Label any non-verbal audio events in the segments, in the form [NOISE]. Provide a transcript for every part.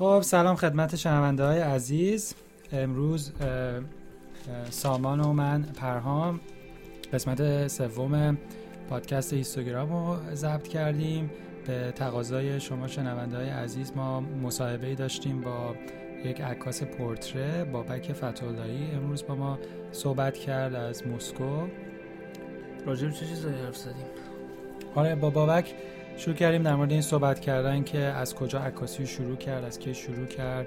خب سلام خدمت شنونده های عزیز. امروز سامان و من پرهام قسمت سوم پادکست هیستوگرام رو ضبط کردیم. به تقاضای شما شنونده های عزیز ما مصاحبه ای داشتیم با یک عکاس پورتره بابک فتولایی امروز با ما صحبت کرد از مسکو راجب چه چیزایی حرف زدیم؟ آره با بابک شروع کردیم در مورد این صحبت کردن که از کجا عکاسی شروع کرد از کی شروع کرد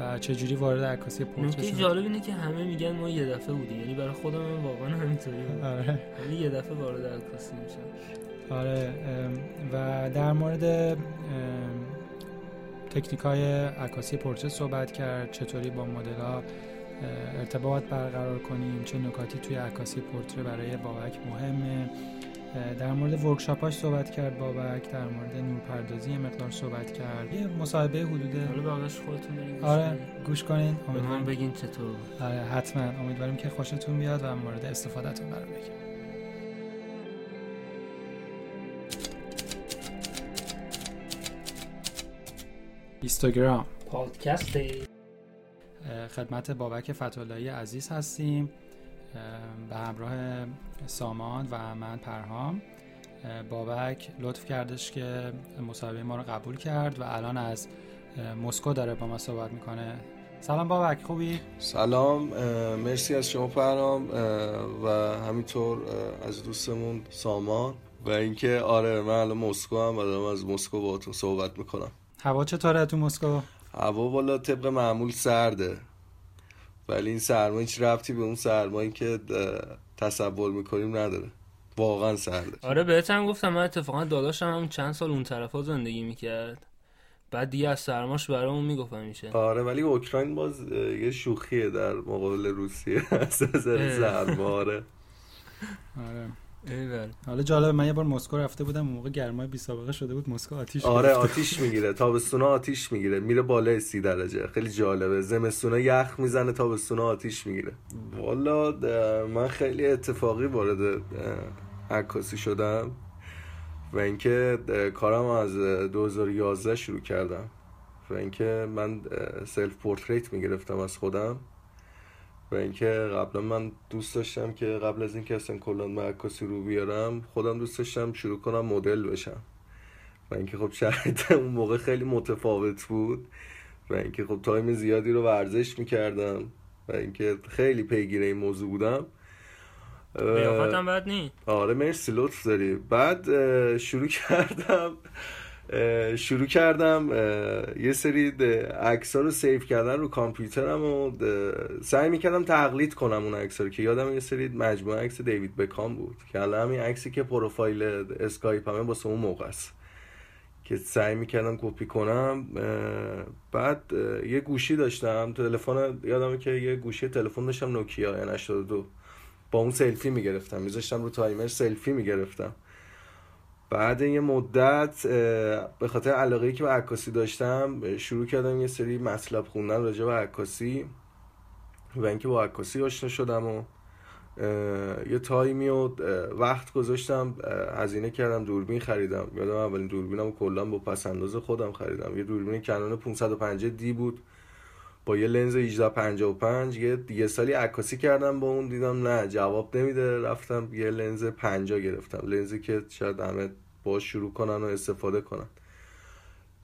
و چجوری وارد عکاسی پورتره نکته جالب اینه که همه میگن ما یه دفعه بودیم یعنی برای خودم من واقعا همینطوری بود. آره. یعنی یه دفعه وارد عکاسی میشم آره و در مورد تکنیک های عکاسی پورتره صحبت کرد چطوری با مدل ها ارتباط برقرار کنیم چه نکاتی توی عکاسی پورتره برای بابک مهمه. در مورد ورکشاپاش صحبت کرد بابک در مورد نورپردازی یه مقدار صحبت کرد. یه مصاحبه حدود حالا خودتون بریم آره گوش کنین. من بگین چطور آره حتما. امیدواریم که خوشتون بیاد و مورد استفادهتون قرار بگیریم. اینستاگرام پادکست خدمت بابک فتولایی عزیز هستیم. به همراه سامان و من پرهام بابک لطف کردش که مصاحبه ما رو قبول کرد و الان از مسکو داره با ما صحبت می‌کنه سلام بابک خوبی؟ سلام مرسی از شما پرهام و همینطور از دوستمون سامان و اینکه آره من الان مسکو هم و دارم از مسکو باهاتون صحبت می‌کنم هوا چطوره تو مسکو؟ هوا والا طبق معمول سرده ولی این سرما هیچ ربطی به اون سرمایی که تصور می‌کنیم نداره. واقعا سرده آره بهت هم گفتم من اتفاقا داداشم هم چند سال اون طرفا زندگی می‌کرد. بعد دیگه از سرماش برامون می‌گفت میشه آره ولی اوکراین باز یه شوخیه در مقابل روسیه. [LAUGHS] از نظر سرما آره. آره. حالا جالب من یه بار مسکو رفته بودم موقع گرمای بی سابقه شده بود مسکو آتیش آره آتیش می‌گیره تابستونا آتیش می‌گیره میره بالای سی درجه خیلی جالبه. زمستونا یخ می‌زنه تابستونا آتیش می‌گیره. والا من خیلی اتفاقی وارد عکاسی شدم و اینکه کارم از 2011 شروع کردم و اینکه من self-portrait می‌گرفتم از خودم. و اینکه قبلا من دوست داشتم که قبل از اینکه اصلا کلا عکاسی رو بیارم خودم دوست داشتم شروع کنم مدل بشم. و اینکه خب شرایط اون موقع خیلی متفاوت بود. و اینکه خب time زیادی رو ورزش می‌کردم. و اینکه خیلی پیگیر این موضوع بودم. قیافتم بد نی. آره مرسی لطف داری. بعد شروع [LAUGHS] کردم. شروع کردم یه سری عکس رو save کردن رو کامپیوترم و سعی می‌کردم تقلید کنم اون عکس رو که یادم یه سری مجموعه عکس دیوید بکام بود که الان همین عکسی که پروفایل اسکایپمه واسه اون موقع است. که سعی می‌کردم کپی کنم بعد یه گوشی داشتم تلفن یادمه که یه گوشی تلفن داشتم Nokia N82 با اون سلفی می‌گرفتم میذاشتم رو تایمر سلفی می‌گرفتم. بعد یه مدت به خاطر علاقه که به عکاسی داشتم شروع کردم یه سری مطلب خوندن راجع به عکاسی و اینکه با عکاسی آشنا شدم و یه time ی و وقت گذاشتم هزینه کردم دوربین خریدم. یادم اولین دوربینم کلا با پس خودم خریدم. یه دوربین کنون 550 دی بود. با یه لنز 1855 یه یه سالی عکاسی کردم با اون دیدم نه جواب نمیده. رفتم یه لنز 50 گرفتم. لنزی که شاید همه با شروع کنن و استفاده کنن.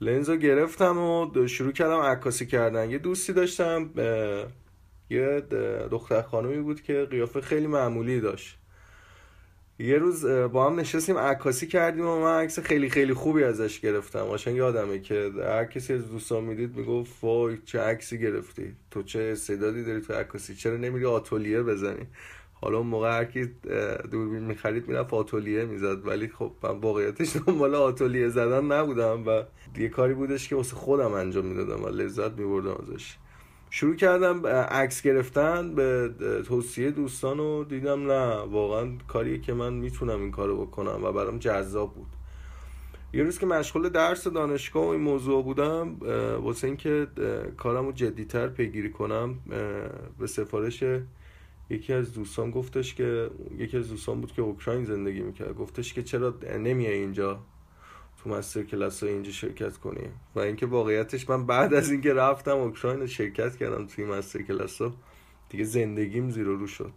لنز رو گرفتم و شروع کردم عکاسی کردن. یه دوستی داشتم یه دختر خانمی بود که قیافه خیلی معمولی داشت. یه روز با هم نشستیم عکاسی کردیم و من عکس خیلی خیلی خوبی ازش گرفتم. قشنگ یادمه که هر کسی از دوستان می‌دید می‌گفت وای چه عکسی گرفتی. تو چه استعدادی داری تو عکاسی؟ چرا نمیری آتولیه بزنی؟ حالا اون موقع هر کی دوربین می‌خرید می‌رفت آتولیه می‌زد. ولی خب من واقعیتش دنبال آتولیه زدن نبودم و یه کاری بودش که واسه خودم انجام می‌دادم و لذت میبردم ازش. شروع کردم عکس گرفتن به توصیه دوستان و دیدم نه واقعا کاریه که من می‌تونم این کارو بکنم و برام جذاب بود. یه روز که مشغول درس دانشگاه و این موضوع بودم واسه اینکه کارم رو جدیتر پیگیری کنم به سفارش یکی از دوستان گفتش که یکی از دوستان بود که اوکراین زندگی می‌کرد گفتش که چرا نمیای اینجا؟ تو مستر کلاس های اینجا شرکت کنی. و اینکه واقعیتش من بعد از اینکه رفتم اوکراین شرکت کردم توی مستر کلاس ها دیگه زندگیم زیر رو شد.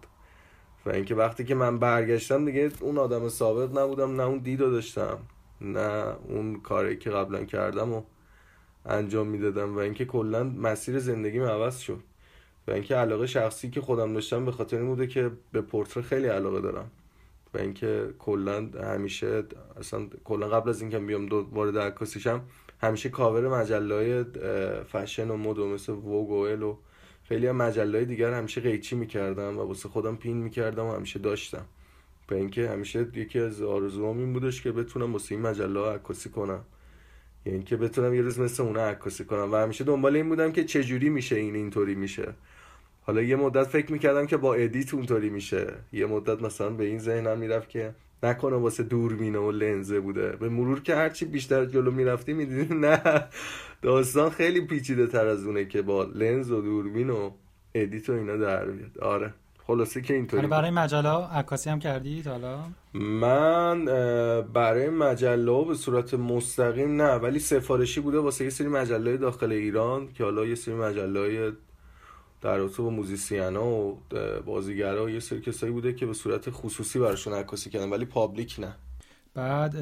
و اینکه وقتی که من برگشتم دیگه اون آدم ثابت نبودم نه اون دید داشتم نه اون کاری که قبلا کردم و انجام می‌دادم. و اینکه کلا مسیر زندگیم عوض شد. و اینکه علاقه شخصی که خودم داشتم به خاطر این بوده که به پورتره خیلی علاقه دارم. و اینکه کلا همیشه اصلا کلا قبل از اینکه بیام و وارد عکاسی شم همیشه کاور مجله های فشن و مد و مثل Vogue و Elle و خیلی هم مجله های دیگر همیشه قیچی می‌کردم و واسه خودم pin می‌کردم و همیشه داشتم. و اینکه همیشه یکی از آرزوام این بودش که بتونم واسه این مجله ها عکاسی کنم. یعنی که بتونم یه روز مثل اون عکاسی کنم و همیشه دنبال این بودم که چجوری میشه این اینطوری میشه. حالا یه مدت فکر می‌کردم که با edit اونطوری میشه. یه مدت مثلا به این ذهنم می‌رفت که نکنه واسه دوربینه و لنزه بوده. به مرور که هرچی بیشتر جلو می‌رفتی می‌دیدی [LAUGHS] نه. داستان خیلی پیچیده تر از اونه که با لنز و دوربین و edit و اینا در بیاد آره. خلاصه که اینطوری برای مجله عکاسی هم کردید حالا؟ من برای مجله به صورت مستقیم نه. ولی سفارشی بوده واسه یه سری مجله داخل ایران که حالا یه سری مجله در رابطه با musician ا و بازیگرا یه سری کسایی بوده که به صورت خصوصی براشون عکاسی کردن ولی پابلیک نه. بعد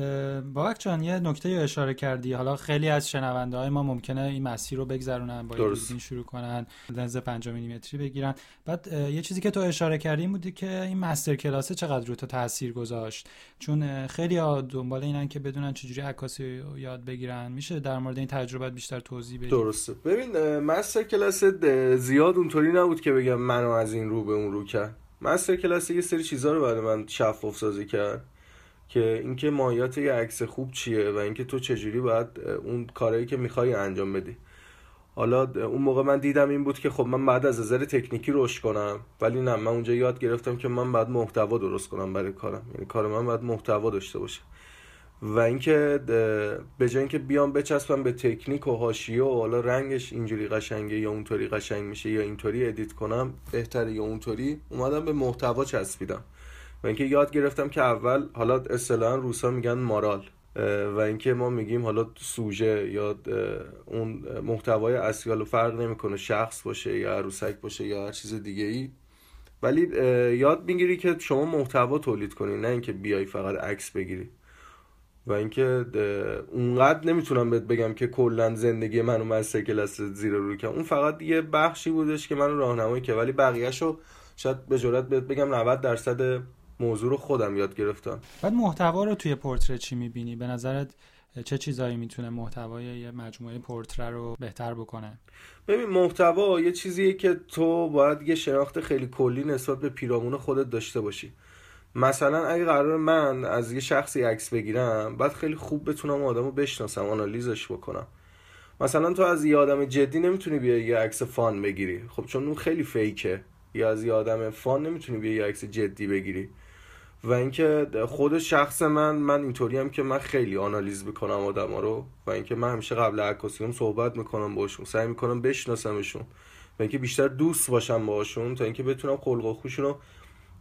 با جان یه نکته اشاره کردی. حالا خیلی از شنونده های ما ممکنه این مسیر رو بگذرونن با دوربین شروع کنن لنز 5 میلیمتری بگیرن. بعد یه چیزی که تو اشاره کردی این بودی که این مستر کلاس چقدر رو تو تاثیر گذاشت. چون خیلی ها دنبال اینن که بدونن چجوری عکاسی یاد بگیرن. میشه در مورد این تجربه بیشتر توضیح بدی؟ درسته. ببین مستر کلاس زیاد اونطوری نبود که بگم منو از این رو به اون رو کرد. مستر کلاس یه سری چیزا رو برای من شفاف سازی کرد. که اینکه ماهیت یه عکس خوب چیه و اینکه تو چجوری باید اون کارهایی که می‌خوای انجام بدی. حالا اون موقع من دیدم این بود که خب من بعد از نظر تکنیکی رشد کنم ولی نه من اونجا یاد گرفتم که من بعد محتوا درست کنم برای کارم. یعنی کار من باید محتوا داشته باشه. و اینکه به جای اینکه بیام بچسبم به تکنیک و حاشیه و حالا رنگش اینجوری قشنگه یا اونطوری قشنگ میشه یا اینطوری ادیت کنم بهتره یا اونطوری اومدم به محتوا چسبیدم. و اینکه یاد گرفتم که اول حالا اصطلاحا روسا میگن مارال و اینکه ما میگیم حالا سوژه یا اون محتوای اصلی حالا فرق نمی‌کنه شخص باشه یا عروسک باشه یا هر چیز دیگه ای ولی یاد می‌گیری که شما محتوا تولید کنی نه اینکه بیای فقط عکس بگیری. و اینکه اونقدر نمی‌تونم بهت بگم که کلا زندگی منو مستر کلاس زیر رو که اون فقط یه بخشی بودش که منو راهنمایی که ولی بقیهشو شاید به جرات بهت بگم 90 درصد موضوع رو خودم یاد گرفتم. بعد محتوا رو توی پورتره چی می‌بینی؟ به نظرت چه چیزایی می‌تونه محتوای یه مجموعه پورتره رو بهتر بکنه؟ ببین محتوا یه چیزیه که تو باید یه شناخت خیلی کلی نسبت به پیرامون خودت داشته باشی. مثلا اگه قرار من از یه شخصی عکس بگیرم بعد خیلی خوب بتونم آدمو بشناسم آنالیزش بکنم. مثلا تو از یه آدم جدی نمی‌تونی بیای یه عکس فان بگیری. خب چون اون خیلی فیکه. یا از یه آدم فان نمی‌تونی بیای یه عکس جدی بگیری. و اینکه خود شخص من من اینطوری هم که من خیلی آنالیز می‌کنم آدما رو و اینکه من همیشه قبل عکاسیام صحبت می‌کنم باشون سعی می‌کنم بشناسمشون و اینکه بیشتر دوست باشم باشون تا اینکه بتونم خلق و خوشون رو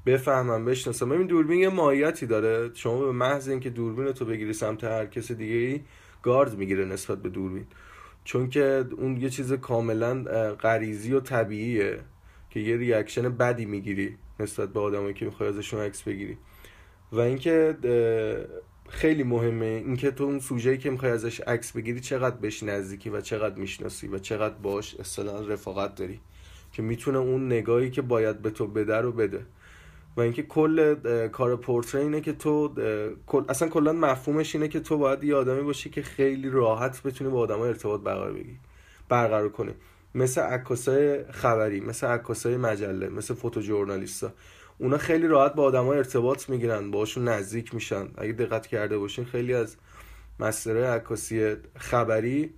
بفهمم بشناسم. ببین دوربین یه ماهیتی داره. شما به محض اینکه دوربین تو بگیری سمت هر کس دیگه ای گارد می‌گیره نسبت به دوربین. چون که اون یه چیز کاملا غریزی و طبیعیه که یه ریاکشن بدی می‌گیری نسبت به آدمایی که می‌خوای ازشون عکس بگیری. و اینکه خیلی مهمه اینکه تو اون سوژه‌ای که می‌خوای ازش عکس بگیری چقدر بهش نزدیکی و چقدر می‌شناسی و چقدر باش اصلا رفاقت داری که می‌تونه اون نگاهی که باید به تو بده رو بده. و اینکه کل کار پورتری اینه که تو اصلا کلا مفهومش اینه که تو باید یه آدمی باشی که خیلی راحت بتونی با آدما ارتباط برقرار بگیری برقرار کنی. مثل عکاسای خبری مثل عکاسای مجله مثل فوتو ژورنالیستا اونا خیلی راحت با آدما ارتباط می‌گیرن باشون نزدیک میشن. اگه دقت کرده باشین خیلی از مسترهای عکاسی خبری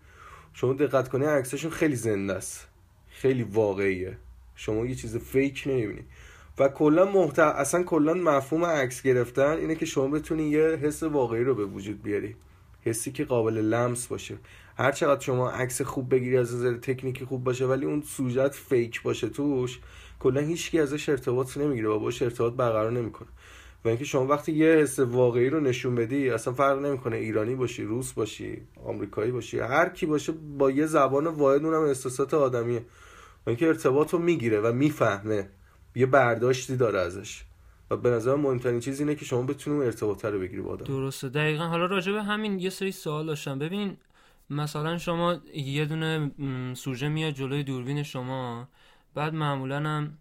شما دقت کنی عکسشون خیلی زنده است. خیلی واقعیه. شما یه چیز فیک نمی‌بینی و کلا محت... اصلا کلا مفهوم عکس گرفتن اینه که شما بتونی یه حس واقعی رو به وجود بیاری. حسی که قابل لمس باشه. هر چقدر شما عکس خوب بگیری از نظر تکنیکی خوب باشه ولی اون سوژت فیک باشه توش کلا هیچکی ازش ارتباط نمی‌گیره. و باش ارتباط برقرار نمی‌کنه. و اینکه شما وقتی یه حس واقعی رو نشون بدی اصلا فرق نمی‌کنه. ایرانی باشی روس باشی آمریکایی باشی هر کی باشه با یه زبان واحد اونم احساسات آدمیه. و اینکه ارتباط رو می‌گیره و می‌فهمه. یه برداشتی داره ازش. و به نظر مهمترین چیز اینه که شما بتونی ارتباط رو بگیری با آدم. درسته. دقیقا. حالا راجع به همین یه سری سوال داشتم. ببین مثلا شما یه دونه سوژه میاد جلوی دوربین شما. بعد معمولا هم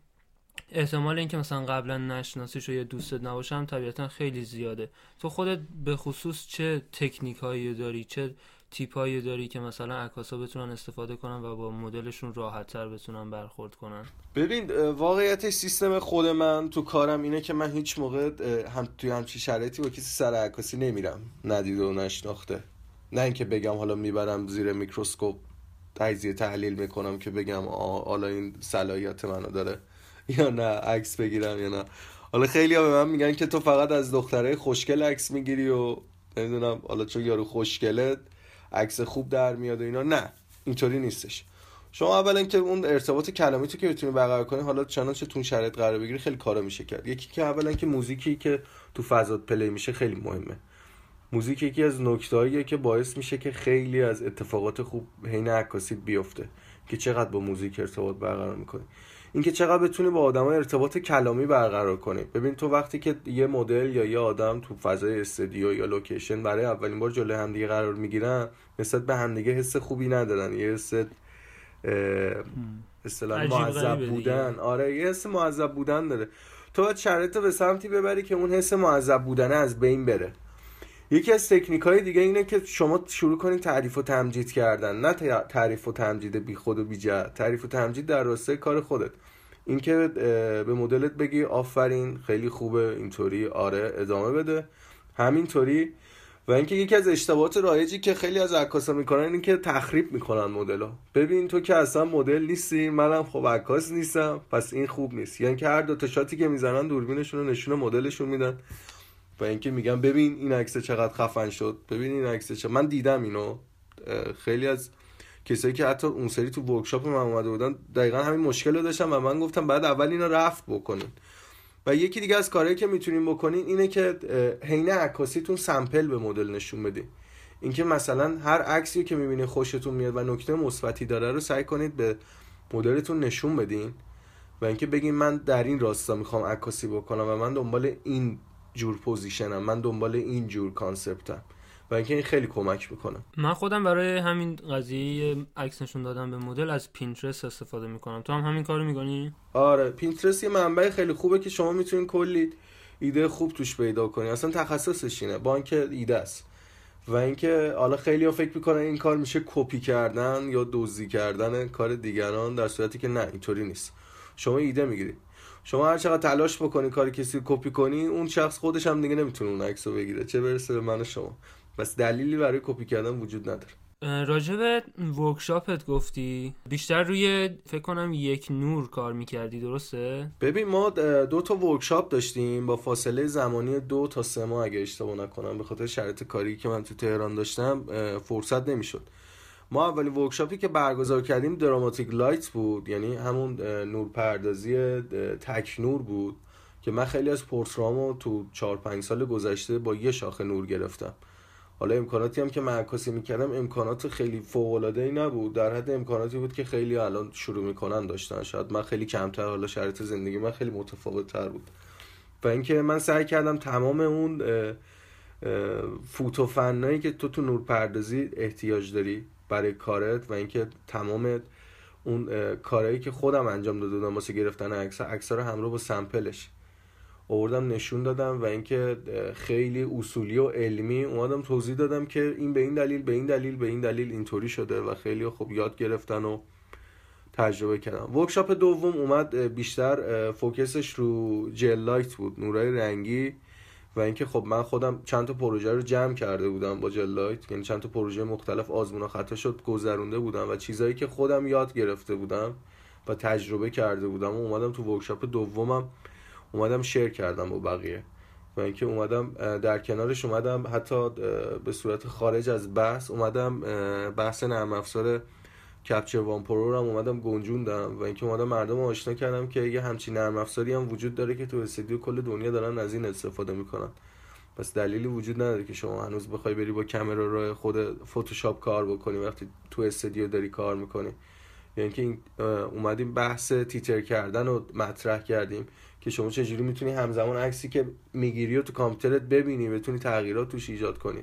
احتمال اینکه مثلا قبلا نشناسیش یه دوستت نباشه هم طبیعتا خیلی زیاده. تو خودت به خصوص چه تکنیک هایی داری چه تیپ هایی داری که مثلا عکاسا بتونن استفاده کنن و با مدلشون راحت تر بتونن برخورد کنن؟ ببین واقعیتش سیستم خود من تو کارم اینه که من هیچ موقع هم توی همچی شرایطی با کسی سر عکاسی نمیرم. ندیده و نشناخته. نه اینکه بگم حالا می‌برم زیر میکروسکوپ تجزیه تحلیل می‌کنم که بگم حالا این صلاحیت منو داره [LAUGHS] یا نه عکس بگیرم یا نه. حالا خیلی ها به من میگن که تو فقط از دختره خوشگل عکس می‌گیری و نمی‌دونم حالا چون یارو خوشگله عکس خوب در میاد و اینا. نه اینطوری نیستش. شما اولا که اون ارتباط کلامی تو که بتونی برقرار کنی حالا چنانچه تون شرایط قرار بگیری خیلی کارا میشه کرد. یکی که اولا که موزیکی که تو فضا پلی میشه خیلی مهمه. موزیک یکی از نکتهاییه که باعث میشه که خیلی از اتفاقات خوب حین عکاسی بیفته که چقدر با موزیک ارتباط برقرار می‌کنی. اینکه چقدر بتونی با آدم ارتباط کلامی برقرار کنی. ببین تو وقتی که یه مدل یا یه آدم تو فضای استودیو یا لوکیشن برای اولین بار جلوی همدیگه قرار می‌گیرن نسبت به همدیگه حس خوبی ندارن. یه حس اصطلاح معذب بودن. آره یه حس معذب بودن داره. تو باید شرایط به سمتی ببری که اون حس معذب بودن از بین بره. یکی از تکنیک های دیگه اینه که شما شروع کنید تعریف و تمجید کردن. نه تعریف و تمجید بی خود و بی جهت تعریف و تمجید در راسته کار خودت. اینکه به مدلت بگی آفرین خیلی خوبه اینطوری آره ادامه بده. همینطوری. و اینکه یکی از اشتباهات رایجی که خیلی از عکاسا می‌کنن این که تخریب می‌کنن مدل ببین تو که اصلا مدل نیستی منم خب عکاس نیستم پس این خوب نیست. یعنی که هر دو تا شاتی که می‌زنن دوربینشون رو نشون مدلشون میدن. و اینکه میگم ببین این عکس چقدر خفن شد ببین این عکس چقدر من دیدم اینو خیلی از کسایی که حتی اون سری تو workshop من اومده بودن دقیقا همین مشکل رو داشتم و من گفتم بعد اول اینا رفت بکنین. و یکی دیگه از کارهایی که می‌تونین بکنین اینه که حین عکاسیتون sample به مدل نشون بدین. اینکه مثلا هر عکسی که می‌بینید خوشتون میاد و نکته مثبتی داره رو سعی کنید به مدلتون نشون بدین و اینکه بگین من در این راستا می‌خوام عکاسی بکنم و من دنبال این جور position م. من دنبال این جور concept م و اینکه این خیلی کمک می‌کنه. من خودم برای همین قضیه عکس نشون دادم به مدل از Pinterest استفاده می‌کنم. تو هم همین کارو می‌کنی؟ آره Pinterest یه منبع خیلی خوبه که شما می‌تونین کلی ایده خوب توش پیدا کنی. اصلا تخصصش اینه. بانک ایده است. و اینکه حالا خیلی ها فکر می‌کنن این کار میشه کپی کردن یا دزدی کردن کار دیگران در صورتی که نه اینطوری نیست. شما ایده می‌گیرید. شما هر چقدر تلاش بکنی کار کسی کپی کنی اون شخص خودش هم دیگه نمی‌تونه اون عکس رو بگیره. چه برسه به من و شما. پس دلیلی برای کپی کردن وجود نداره. راجب workshop ت گفتی؟ بیشتر روی فکر کنم یک نور کار می‌کردی درسته؟ ببین ما دو تا workshop داشتیم. با فاصله زمانی دو تا سه ماه اگه اشتباه نکنم به خاطر شرایط کاری که من تو تهران داشتم فرصت نمی‌شد. ما اولین workshop ی که برگزار کردیم dramatic light بود یعنی همون نورپردازی تک نور بود که من خیلی از پورترامو تو 4 5 سال گذشته با یه شاخه نور گرفتم. حالا امکاناتی هم که من عکاسی می‌کردم امکانات خیلی فوق العاده ای نبود. در حد امکاناتی بود که خیلی الان شروع می‌کنن داشتن. شاید من خیلی کمتر حالا شرایط زندگی من خیلی متفاوت تر بود. و اینکه من سعی کردم تمام اون فوتو فنایی که تو تو نورپردازی احتیاج داری برای کارت و اینکه تمام اون کارهایی که خودم انجام داده بودم واسه گرفتن عکس عکس رو همراه با sample ش آوردم نشون دادم و اینکه خیلی اصولی و علمی اومدم توضیح دادم که این به این دلیل به این دلیل به این دلیل اینطوری شده و خیلی خوب یاد گرفتن و تجربه کردم. workshop دوم اومد بیشتر focus ش رو gel light بود نورای رنگی. و اینکه خب من خودم چند تا پروژه رو جمع کرده بودم با gel light. یعنی چند تا پروژه مختلف آزمون و خطا شد گذرونده بودم و چیزایی که خودم یاد گرفته بودم و تجربه کرده بودم و اومدم تو workshop دومم اومدم share کردم با بقیه. و اینکه اومدم در کنارش اومدم حتی به صورت خارج از بحث اومدم بحث نرم افزار Capture One Pro رو هم اومدم گنجوندم و اینکه اومدم مردم آشنا کردم که یه همچین نرم افزاری هم وجود داره که تو استودیو کل دنیا دارن از این استفاده می‌کنن. پس دلیلی وجود نداره که شما هنوز بخوای بری با Camera Raw خود فتوشاپ کار بکنی وقتی تو استودیو داری کار می‌کنی. یعنی که اومدیم بحث tether کردن رو مطرح کردیم که شما چجوری می‌تونی همزمان عکسی که می‌گیری و تو کامپیوترت ببینی بتونی تغییرات توش ایجاد کنی.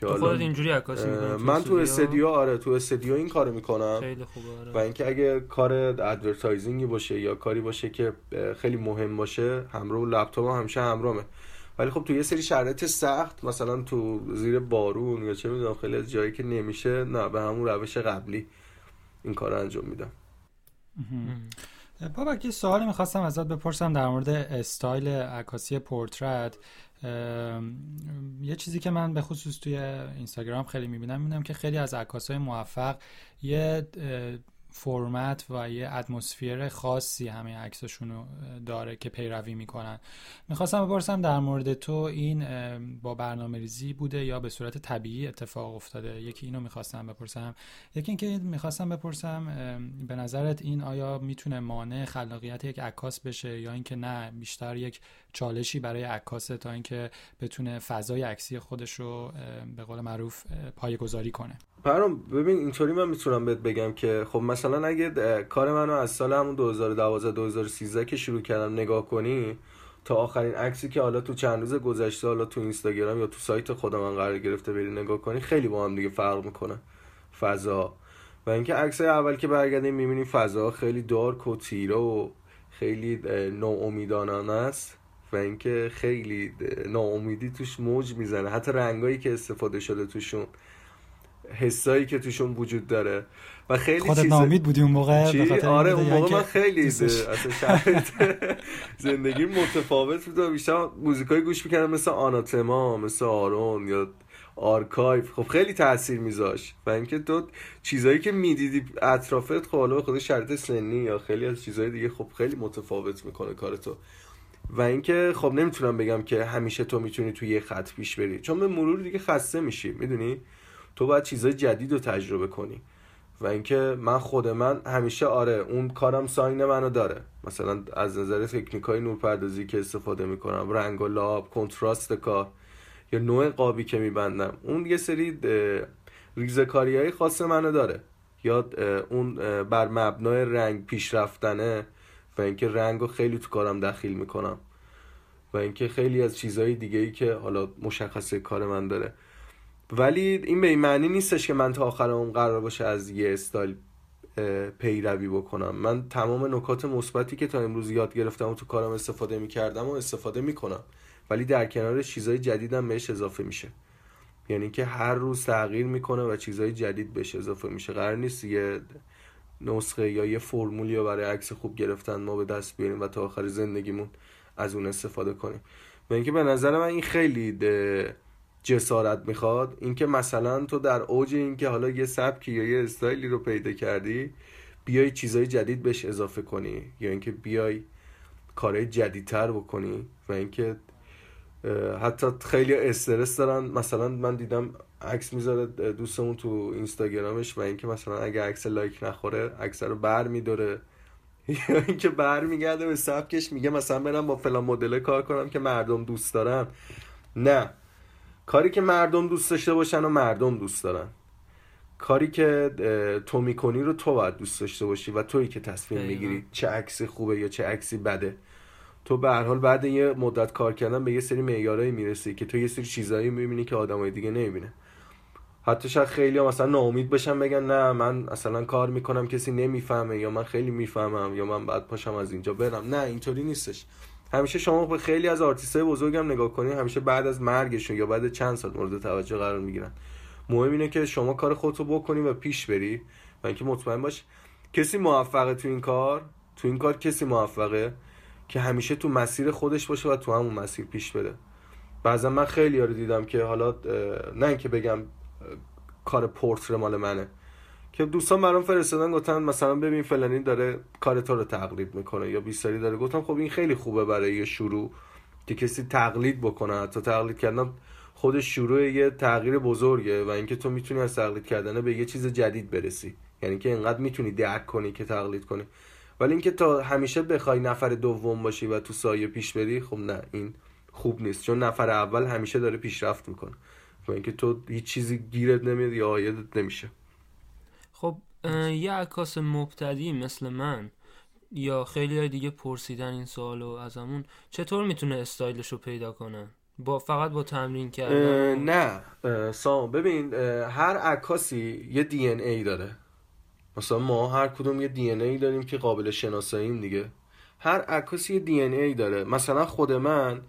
که خودت اینجوری عکاسی من تو استودیو؟ آره تو استودیو این کارو می‌کنم. خیلی خوبه آره. و اینکه اگه کار advertising ی باشه یا کاری باشه که خیلی مهم باشه همراه لپتاپ همیشه همراهمه ولی خب تو یه سری شرایط سخت مثلا تو زیر بارون یا چه می‌دونم خیلی از جایی که نمیشه نه به همون روش قبلی این کار انجام میدم. بابا یه سوالی می‌خواستم ازت بپرسم در مورد استایل عکاسی پورترت. یه چیزی که من به خصوص توی اینستاگرام خیلی می‌بینم می‌بینم که خیلی از عکاسای موفق یه فرمت و یه اتمسفیر خاصی همه عکسشون داره که پیروی می‌کنن. می‌خواستم بپرسم در مورد تو این با برنامه ریزی بوده یا به صورت طبیعی اتفاق افتاده؟ یکی اینو می‌خواستم بپرسم. یکی اینکه می‌خواستم بپرسم به نظرت این آیا می‌تونه مانع خلاقیت یک عکاس بشه یا اینکه نه بیشتر یک چالشی برای عکاسه تا اینکه بتونه فضای عکسی خودش رو به قول معروف پایه‌گذاری کنه. پرام ببین اینطوری من می‌تونم بهت بگم که خب مثلا اگه کار منو از سال همون 2012 2013 که شروع کردم نگاه کنی تا آخرین عکسی که حالا تو چند روز گذشته حالا تو اینستاگرام یا تو سایت خودم من قرار گرفته بری نگاه کنی خیلی با هم دیگه فرق می‌کنه فضا. و اینکه عکس اول که برگردیم می‌بینیم فضا خیلی دارک و تیره و خیلی ناامیدانانه است. و اینکه خیلی ناامیدی توش موج می‌زنه. حتی رنگایی که استفاده شده توشون حسایی که توشون وجود داره. و خیلی خودت چیز... نامید بودی اون موقع؟ آره اون موقع من خیلی اصلا [LAUGHS] زندگی متفاوت بود. و بیشتر موزیکای گوش می‌کردم مثل آناتما مثل آرون یا archive خب خیلی تاثیر میذاش و اینکه تو چیزایی که می‌دیدی اطرافت خب حالا خود شرط سنی یا خیلی از چیزهای دیگه خب خیلی متفاوت می‌کنه کار تو. و اینکه خب نمی‌تونم بگم که همیشه تو می‌تونی توی یه خط پیش بری. چون به مرور دیگه خسته میشی می‌دونی؟ تو باید چیزای جدید رو تجربه کنی. و اینکه من خود من همیشه آره اون کارم sign منو داره. مثلا از نظر تکنیک های نورپردازی که استفاده می‌کنم رنگ و low contrast کار یا نوع قابی که میبندم. اون یه سری ریزکاری های خاص منو داره. یا اون بر مبنای رنگ پیشرفتنه و اینکه رنگ رو خیلی تو کارم دخیل می‌کنم. و اینکه خیلی از چیزهای دیگه ای که حالا مشخصه کار من داره. ولی این به این معنی نیستش که من تا آخر اون قرار باشه از یه استایل پیروی بکنم. من تمام نکات مثبتی که تا امروز یاد گرفتم و تو کارم استفاده می‌کردم و استفاده می‌کنم. ولی در کنار چیزهای جدیدم بهش اضافه میشه. یعنی که هر روز تغییر می‌کنه و چیزهای جدید بهش اضافه میشه. قرار نیست یه نسخه یا یه فرمولی یا برای عکس خوب گرفتن ما به دست بیاریم و تا آخر زندگیمون از اون استفاده کنیم. و اینکه به نظر من این خیلی جسارت می‌خواد اینکه مثلا تو در اوج اینکه حالا یه سبکی یا یه استایلی رو پیدا کردی بیای چیزای جدید بهش اضافه کنی یا اینکه بیای کارهای جدیدتر بکنی و اینکه حتی خیلی استرس دارن. مثلا من دیدم عکس می‌ذاره دوستمون تو اینستاگرامش و اینکه مثلا اگه عکس لایک نخوره عکس رو بر میداره [LAUGHS] یا اینکه بر میگرده به سبکش میگه مثلا برم با فلان مدل کار کنم که مردم دوست دارن. نه. کاری که مردم دوست داشته باشن و مردم دوست دارن. کاری که تو می‌کنی رو تو باید دوست داشته باشی و تویی که تصمیم می‌گیری چه عکسی خوبه یا چه عکسی بده. تو به هر حال بعد یه مدت کار کردن به یه سری معیارایی می‌رسی که تو یه سری چیزایی می‌بینی که آدمای دیگه نمی‌بینه حتی شاید خیلی هم مثلا ناامید بشن بگن نه من اصلا کار می‌کنم کسی نمی‌فهمه یا من خیلی می‌فهمم یا من بعد پاشم از اینجا برم. نه اینطوری نیستش. همیشه شما به خیلی از آرتیست های بزرگم نگاه کنید همیشه بعد از مرگشون یا بعد چند سال مورد توجه قرار می‌گیرن. مهم اینه که شما کار خودتو بکنی و پیش بری. و اینکه مطمئن باش کسی موفقه تو این کار؟ تو این کار کسی موفقه؟ که همیشه تو مسیر خودش باشه و تو همون مسیر پیش بره. بعضا من خیلی رو دیدم که حالا نه اینکه بگم کار پورتر مال منه. که دوستان برام فرستادن گفتن مثلا ببین فلانی داره کار تو رو تقلید می‌کنه یا بیستاری داره. گفتم خب این خیلی خوبه برای یه شروع که کسی تقلید بکنه. حتی تقلید کردن خودش شروع یه تغییر بزرگه و اینکه تو می‌تونی از تقلید کردن به یه چیز جدید برسی. یعنی که اینقدر می‌تونی درک کنی که تقلید کنی. ولی اینکه تا همیشه بخوای نفر دوم باشی و تو سایه پیش بری خب نه این خوب نیست. چون نفر اول همیشه داره پیشرفت می‌کنه. و اینکه تو هیچ چیزی گیرت نمیاد یا آیدت نمیشه. خب یه عکاس مبتدی مثل من یا خیلی های دیگه پرسیدن این سوالو ازمون چطور می‌تونه استایلش رو پیدا کنه؟ با فقط با تمرین کردن؟ نه. سام ببین هر عکاسی یه دی ای داره. مثلا ما هر کدوم یه دی ای داریم که قابل شناساییم دیگه. هر عکاسی یه دی ای داره. مثلا خود من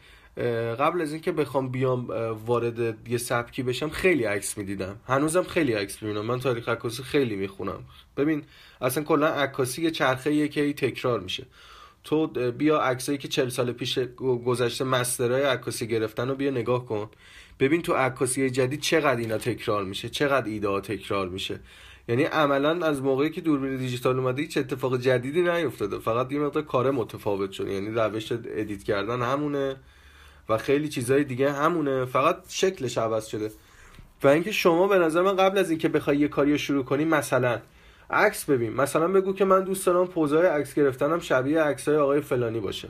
قبل از اینکه بخوام بیام وارد یه سبکی بشم خیلی عکس می‌دیدم. هنوزم خیلی عکس می‌بینم. من تاریخ عکاسی خیلی می‌خونم. ببین اصلا کلا عکاسی یه چرخه یه که تکرار میشه. تو بیا عکسایی که چل سال پیش گذشته master های عکاسی گرفتن رو بیا نگاه کن. ببین تو عکاسی جدید چقدر اینا تکرار میشه چقدر ایده ها تکرار میشه. یعنی عملا از موقعی که دوربین دیجیتال اومده هیچ اتفاق جدیدی نیفتاده. فقط یه مقدار کار متفاوت شده. یعنی روش edit کردن همونه و خیلی چیزهای دیگه همونه. فقط شکلش عوض شده. و اینکه شما به نظر من قبل از اینکه بخوای یه کاری شروع کنی مثلا عکس ببین. مثلا بگو که من دوست دارم pose ای عکس گرفتنم شبیه عکسای آقای فلانی باشه.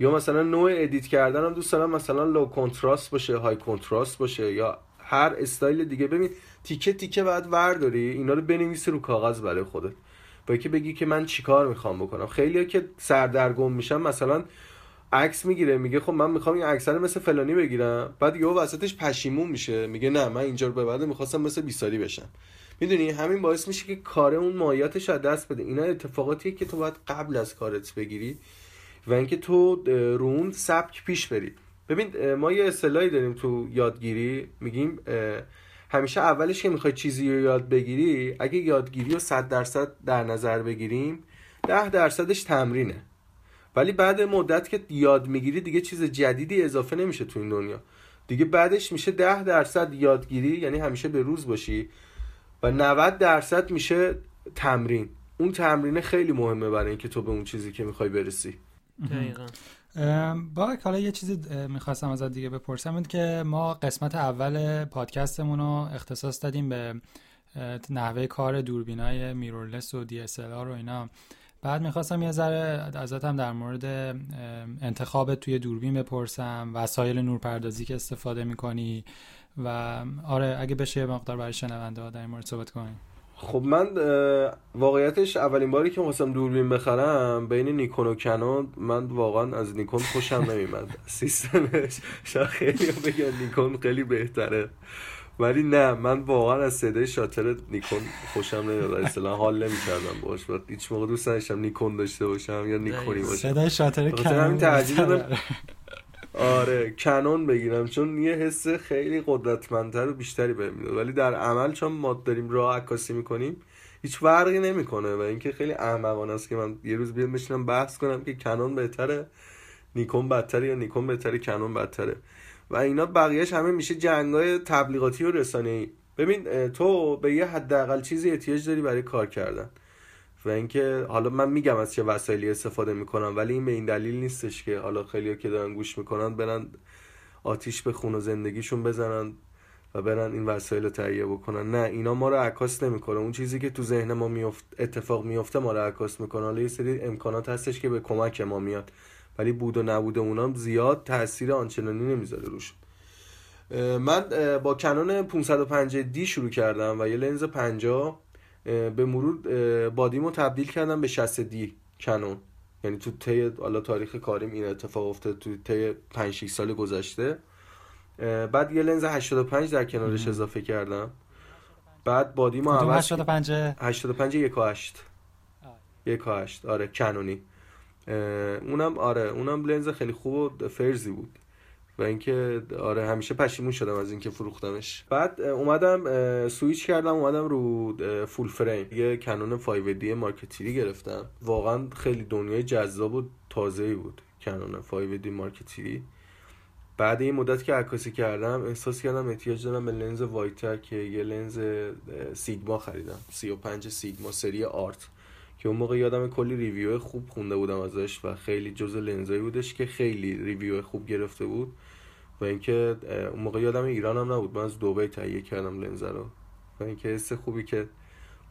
یا مثلا نوع edit کردنم دوست دارم مثلا low contrast باشه high contrast باشه یا هر استایل دیگه. ببین تیکه تیکه بعد ورداری اینا رو بنویسی رو کاغذ برای خودت. با که بگی که من چیکار می‌خوام بکنم. خیلیا که سردرگم میشن مثلا عکس می‌گیره میگه خب من می‌خوام این عکس رو مثل فلانی بگیرم. بعد یهو وسطش پشیمون میشه. میگه نه من اینجا رو به بعد می‌خواستم مثل بیساری بشم. می‌دونی؟ همین باعث میشه که کار اون ماهیتش از دست بده. اینا اتفاقاتیه که تو باید قبل از کارت بگیری و اینکه تو رون سبک پیش بری. ببین ما یه اصطلاحی داریم تو یادگیری. میگیم همیشه اولش که می‌خوای چیزی رو یاد بگیری اگه یادگیری رو صد درصد در نظر بگیریم ده درصدش تمرینه. ولی بعد مدت که یاد می‌گیری دیگه چیز جدیدی اضافه نمیشه تو این دنیا. دیگه بعدش میشه ده درصد یادگیری یعنی همیشه به روز باشی و 90 درصد میشه تمرین. اون تمرینه خیلی مهمه برای اینکه تو به اون چیزی که می‌خوای برسی. دقیقا. با حالا یه چیزی می‌خواستم ازت دیگه بپرسم. این که ما قسمت اول پادکستمون رو اختصاص دادیم به نحوه کار دوربینای میرورلس و دی و اینا. بعد می‌خواستم یه ذره ازت هم در مورد انتخاب توی دوربین بپرسم وسایل نورپردازی که استفاده می‌کنی و آره اگه بشه یه مقدار برای شنونده ها در این مورد صحبت کنیم. خب من واقعیتش اولین باری که خواستم دوربین بخرم بین نیکون و کنون من واقعا از نیکون خوشم نمیمد سیستمش شاید خیلی بگن نیکون خیلی بهتره. ولی نه من واقعا از صدای شاتر نیکون خوشم نمیاد اصلا حال نمی‌کردم باش و هیچ موقع دوست نداشتم نیکون داشته باشم یا نیکونی باشم. صدای شاتر کنون آره کنون بگیرم چون یه حس خیلی قدرتمندتر و بیشتری بهم میده ولی در عمل چون ما داریم راه عکاسی می‌کنیم هیچ فرقی نمی‌کنه و اینکه خیلی احمقانه است که من یه روز بیام بشینم بحث کنم که کنون بهتره نیکون بدتره یا نیکون بهتره کنون بدتره. و اینا بقیهش همه میشه جنگای تبلیغاتی و رسانه‌ای. ببین تو به یه حداقل چیزی احتیاج داری برای کار کردن. و اینکه حالا من میگم از چه وسایلی استفاده می‌کنم ولی این به این دلیل نیستش که حالا خیلی که دارن گوش می‌کنن برن آتیش به خون و زندگیشون بزنن و برن این وسایل رو تهیه بکنن. نه اینا ما رو عکاس نمی‌کنه. اون چیزی که تو ذهن ما میفت اتفاق میفته ما رو عکاس می‌کنه. حالا یه سری امکانات هستش که به کمک ما میاد ولی بود و نبود اونام زیاد تاثیر آنچنانی نمی‌ذاره روش. من با کنون 505 دی شروع کردم و یه لنز 50 به مرور بادیمو تبدیل کردم به 60 دی کنون یعنی تو طی حالا تاریخ کاریم این اتفاق افتاد تو طی 5 6 سال گذشته. بعد یه لنز 85 در کنارش اضافه کردم. بعد بادیمو عوض 85 85 1 8 1 8 آره کنونی اونم آره اونم لنز خیلی خوب و فرزی بود. و اینکه آره همیشه پشیمون شدم از اینکه فروختمش. بعد اومدم سویچ کردم اومدم رو فول فریم یه کنون 5 دی مارکتیری گرفتم. واقعا خیلی دنیای جذاب و تازه‌ای بود Canon 5D Mark III بعد این مدت که عکاسی کردم احساس کردم احتیاج دارم به لنز wider که یه لنز Sigma خریدم. 35 Sigma سری Art. که اون موقع یادم کلی review خوب خونده بودم ازش و خیلی جز لنزایی بودش که خیلی review خوب گرفته بود. و اینکه اون موقع یادم ایران هم نبود. من از دبی تهیه کردم لنز رو. و اینکه حس خوبی که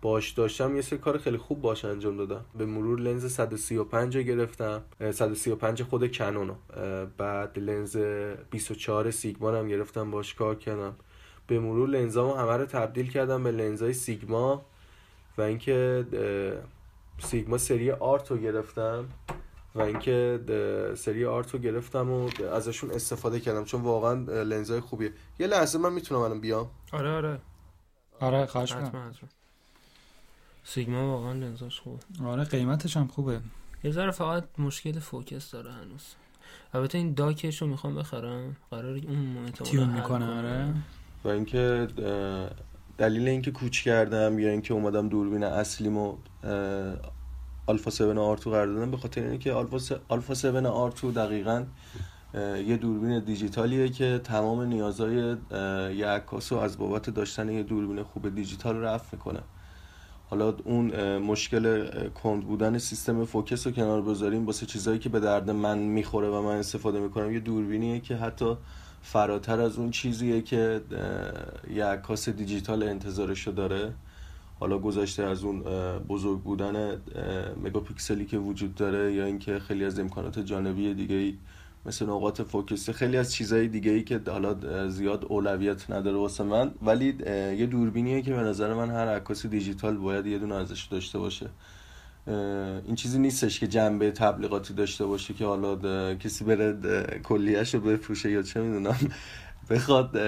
باش داشتم یه سری کار خیلی خوب باش انجام دادم. به مرور لنز 135 گرفتم. 135 خود کنون بعد لنز 24 سیگما هم گرفتم باش کار کردم. به مرور لنزامو همه رو تبدیل کردم به لنزای سیگما. و اینکه سیگما سری آرت رو گرفتم و اینکه سری آرت رو گرفتم و ازشون استفاده کردم چون واقعا لنزای خوبیه. یه لحظه من می‌تونم الان بیام. آره آره. آره خواهش کنم سیگما واقعا لنزاش خوبه. آره قیمتش هم خوبه. یه ذره فقط مشکل فوکس داره هنوز. البته این داکش رو می‌خوام بخرم. قرار اون تیون می‌کنه آره. و اینکه دلیل اینکه کوچ کردم یا اینکه اومدم دوربین اصلیمو آلفا 7 آرتو قرار دادم به خاطر اینکه آلفا آلفا 7 آرتو دقیقا یه دوربین دیجیتالیه که تمام نیازهای یه عکاس از بابت داشتن یه دوربین خوب دیجیتال رفت می‌کنه. حالا اون مشکل کند بودن سیستم فوکس رو کنار بذاریم واسه چیزایی که به درد من می‌خوره و من استفاده می‌کنم یه دوربینیه که حتی فراتر از اون چیزیه که یه عکاس دیجیتال انتظارشو داره. حالا گذشته از اون بزرگ بودن مگاپیکسلی که وجود داره یا اینکه خیلی از امکانات جانبی دیگه ای مثل نقاط فوکس خیلی از چیزهای دیگه ای که حالا زیاد اولویت نداره واسه من. ولی یه دوربینیه که به نظر من هر عکاس دیجیتال باید یه دونه ازش داشته باشه. این چیزی نیستش که جنبه تبلیغاتی داشته باشه که حالا کسی بره کلیهش رو بفروشه یا چه می‌دونم. بخواد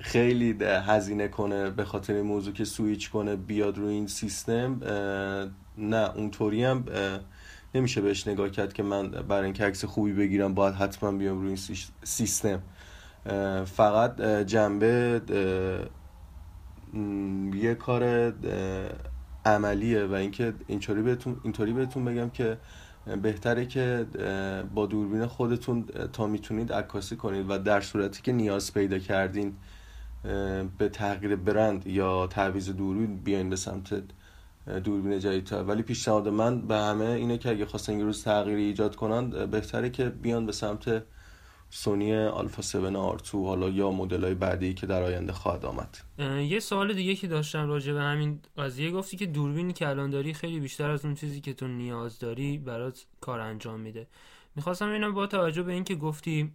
خیلی هزینه کنه به خاطر این موضوع که سویچ کنه بیاد رو این سیستم نه اونطوری هم نمیشه بهش نگاه کرد که من برای اینکه عکس خوبی بگیرم باید حتما بیام روی این سیستم. فقط جنبه یه کار عملیه و اینکه اینطوری بهتون اینطوری بهتون بگم که بهتره که با دوربین خودتون تا می‌تونید عکاسی کنید و در صورتی که نیاز پیدا کردین به تغییر برند یا تعویض دوربین بیاین به سمت دوربین جدیدتر ولی پیشنهاد من به همه اینه که اگه خواستن یه روز تغییری ایجاد کنن بهتره که بیان به سمت سونی آلفا 7 آرتو حالا یا مدل های بعدی که در آینده خواهد آمد. یه سوال دیگه که داشتم راجع به همین قضیه گفتی که دوربینی که الان داری خیلی بیشتر از اون چیزی که تو نیاز داری برات کار انجام میده. می‌خواستم اینم با توجه به اینکه گفتی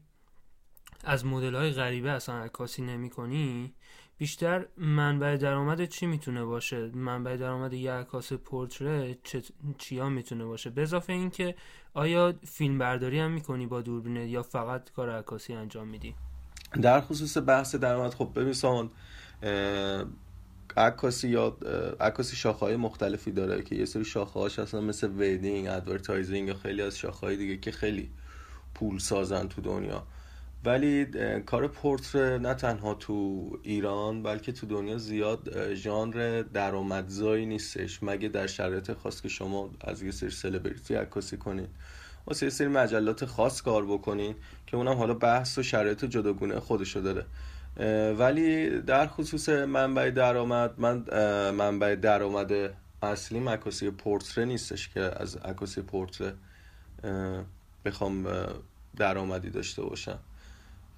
از مدل های غریبه اصلا عکاسی نمی کنی بیشتر منبع درآمد چی می‌تونه باشه؟ منبع درآمد یه عکاس پورتره چیا می‌تونه باشه؟ به اضافه اینکه آیا فیلم برداری هم می‌کنی با دوربینه یا فقط کار عکاسی انجام میدی؟ در خصوص بحث درآمد خب ببین سامان عکاسی یا عکاسی شاخه های مختلفی داره که یه سری شاخه هاش اصلا مثل wedding advertising یا خیلی از شاخه های دیگه که خیلی پول سازن تو دنیا. ولی کار پورتر نه تنها تو ایران بلکه تو دنیا زیاد ژانر درآمدزایی نیستش. مگه در شرایط خاص که شما از یه سری سلبریتی عکاسی کنید واسه یه سری مجلات خاص کار بکنین که اونم حالا بحث و شرایط جداگونه خودشو داره. ولی در خصوص منبع درآمد من منبع درآمد اصلی عکاسی پورتره نیستش که از عکاسی پورتره بخوام درآمدی داشته باشم.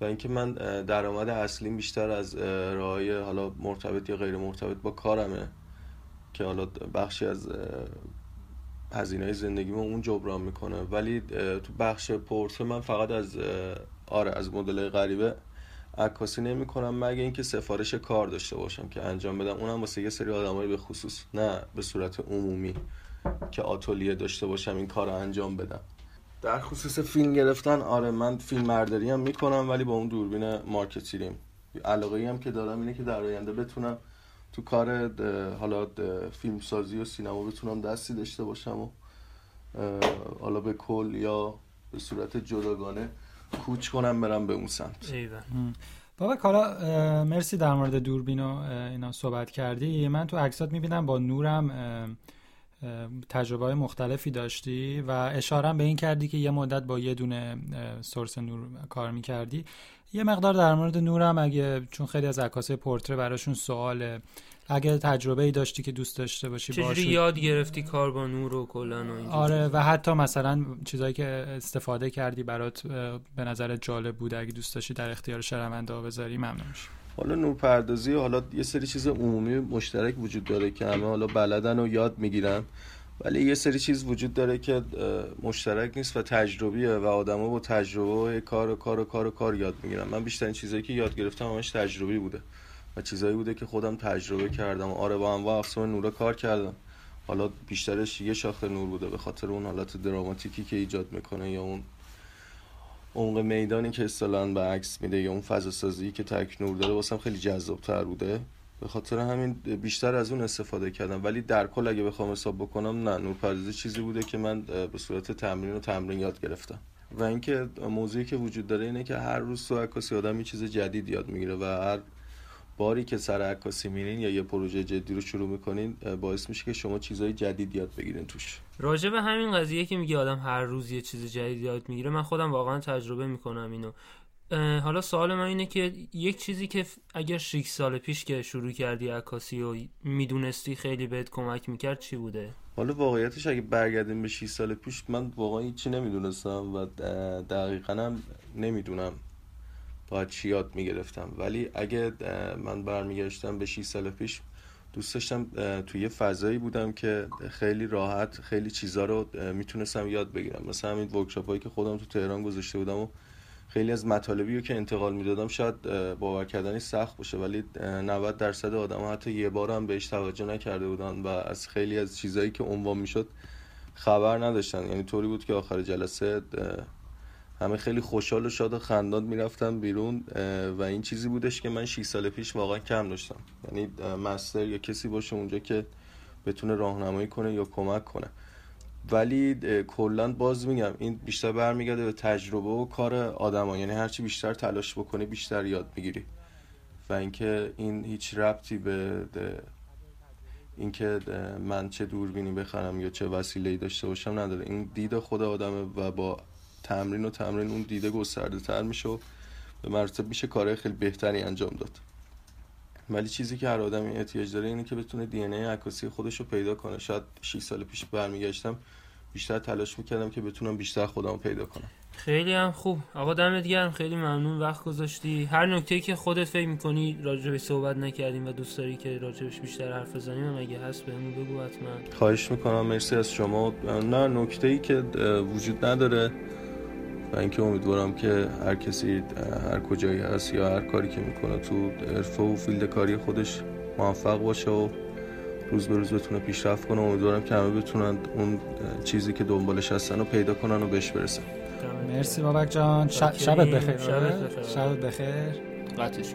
و اینکه من درآمد اصلیم بیشتر از راه حالا مرتبط یا غیر مرتبط با کارمه که حالا بخشی از هزینه زندگی اون جبران می‌کنه. ولی تو بخش پورت من فقط از آره از مدل غریبه عکاسی نمی کنم مگه اینکه سفارش کار داشته باشم که انجام بدم. اونم واسه یه سری آدمایی به خصوص نه به صورت عمومی که آتولیه داشته باشم این کار رو انجام بدم. در خصوص فیلم گرفتن آره من فیلم برداری هم می‌کنم ولی با اون دوربین Mark III. علاقه ای هم که دارم اینه که در آینده بتونم تو کار حالا فیلم سازی و سینما بتونم دستی داشته باشم و حالا به کل یا به صورت جداگانه کوچ کنم برم به اون سمت. بابا کالا مرسی در مورد دوربین و اینا صحبت کردی. من تو عکسات می‌بینم با نورم تجربه های مختلفی داشتی و اشاره به این کردی که یه مدت با یه دونه سورس نور کار می‌کردی. یه مقدار در مورد نورم اگه چون خیلی از عکاسای پورتره براشون سواله اگه تجربه ای داشتی که دوست داشته باشی چجوری یاد گرفتی کار با نور و کلا آره و حتی مثلا چیزایی که استفاده کردی برات به نظر جالب بوده اگه دوست داشتی در اختیار شنونده بذاری ممنون میشم. حالا نورپردازی حالا یه سری چیز عمومی مشترک وجود داره که همه حالا بلدن و یاد می‌گیرن. ولی یه سری چیز وجود داره که مشترک نیست و تجربیه و آدما با تجربه و کار و کار و کار و کار یاد می‌گیرن. من بیشترین چیزایی که یاد گرفتم همش تجربی بوده و چیزایی بوده که خودم تجربه کردم. آره با هم افسون نورا کار کردم. حالا بیشترش یه شاخه نور بوده به خاطر اون حالت دراماتیکی که ایجاد می‌کنه یا اون عمق میدانی که اصطلاحا به عکس میده یا اون فضا سازی که تک نور داره واسم خیلی جذاب تر بوده. به خاطر همین بیشتر از اون استفاده کردم. ولی در کل اگه بخوام حساب بکنم نه نورپردازی چیزی بوده که من به صورت تمرین و تمرین یاد گرفتم. و اینکه موضوعی که وجود داره اینه که هر روز تو عکاسی آدم یه چیز جدید یاد می‌گیره و هر باری که سر عکاسی میرین یا یه پروژه جدی رو شروع می‌کنین باعث میشه که شما چیزهای جدید یاد بگیرین توش. راجع به همین قضیه که میگه آدم هر روز یه چیز جدید یاد می‌گیره من خودم واقعا تجربه می‌کنم اینو. حالا سوال من اینه که یک چیزی که اگر 6 سال پیش که شروع کردی عکاسی و می‌دونستی خیلی بهت کمک می‌کرد چی بوده؟ حالا واقعیتش اگه برگردیم به 6 سال پیش من واقعا هیچی نمی‌دونستم و دقیقا هم نمی‌دونم. باید چی یاد می‌گرفتم. ولی اگه من برمیگشتم به 6 سال پیش دوست داشتم توی یه فضایی بودم که خیلی راحت خیلی چیزا رو می‌تونستم یاد بگیرم. مثلا همین ورکشاپ هایی که خودم تو تهران گذاشته بودم و خیلی از مطالبی رو که انتقال می‌دادم شاید باور کردنی سخت باشه. ولی 90 درصد آدم حتی یه بار هم بهش توجه نکرده بودن و از خیلی از چیزایی که عنوان می‌شد خبر نداشتن. یعنی طوری بود که آخر جلسه همه خیلی خوشحال و شاد و خندان می‌رفتم بیرون و این چیزی بودش که من 6 سال پیش واقعا کم داشتم. یعنی مستر یا کسی باشه اونجا که بتونه راهنمایی کنه یا کمک کنه. ولی کلا باز میگم این بیشتر برمیگرده به تجربه و کار آدما یعنی هرچی بیشتر تلاش بکنی بیشتر یاد می‌گیری. و اینکه این هیچ ربطی به اینکه من چه دوربینی بخرم یا چه وسیله‌ای داشته باشم نداره. این دید خود آدمه و با تمرین و تمرین اون دیده گسترده تر میشه و به مرتب میشه کارهای خیلی بهتری انجام داد. ولی چیزی که هر آدمی احتیاج داره اینه که بتونه دی ان عکاسی خودش رو پیدا کنه. شاید 6 سال پیش برمیگشتم بیشتر تلاش می‌کردم که بتونم بیشتر خودم پیدا کنم. خیلی هم خوب. آقا دمت گرم خیلی ممنون. وقت گذاشتی. هر نکته که خودت فکر می‌کنی راجبش صحبت نکردیم و دوست داری که راجبش بیشتر حرف بزنیم اگه هست بهمون بگو حتما. خواهش می‌کنم. مرسی از شما. نه نکته ای که وجود نداره. و اینکه امیدوارم که هر کسی هر کجایی هست یا هر کاری که می‌کنه تو حرفه و فیلد کاری خودش موفق باشه و روز به روز بتونه پیشرفت کنه. امیدوارم که همه بتونن اون چیزی که دنبالش هستن رو پیدا کنن و بهش برسن. مرسی بابک جان. شبت بخیر. شبت بخیر. شبت بخیر. قطعش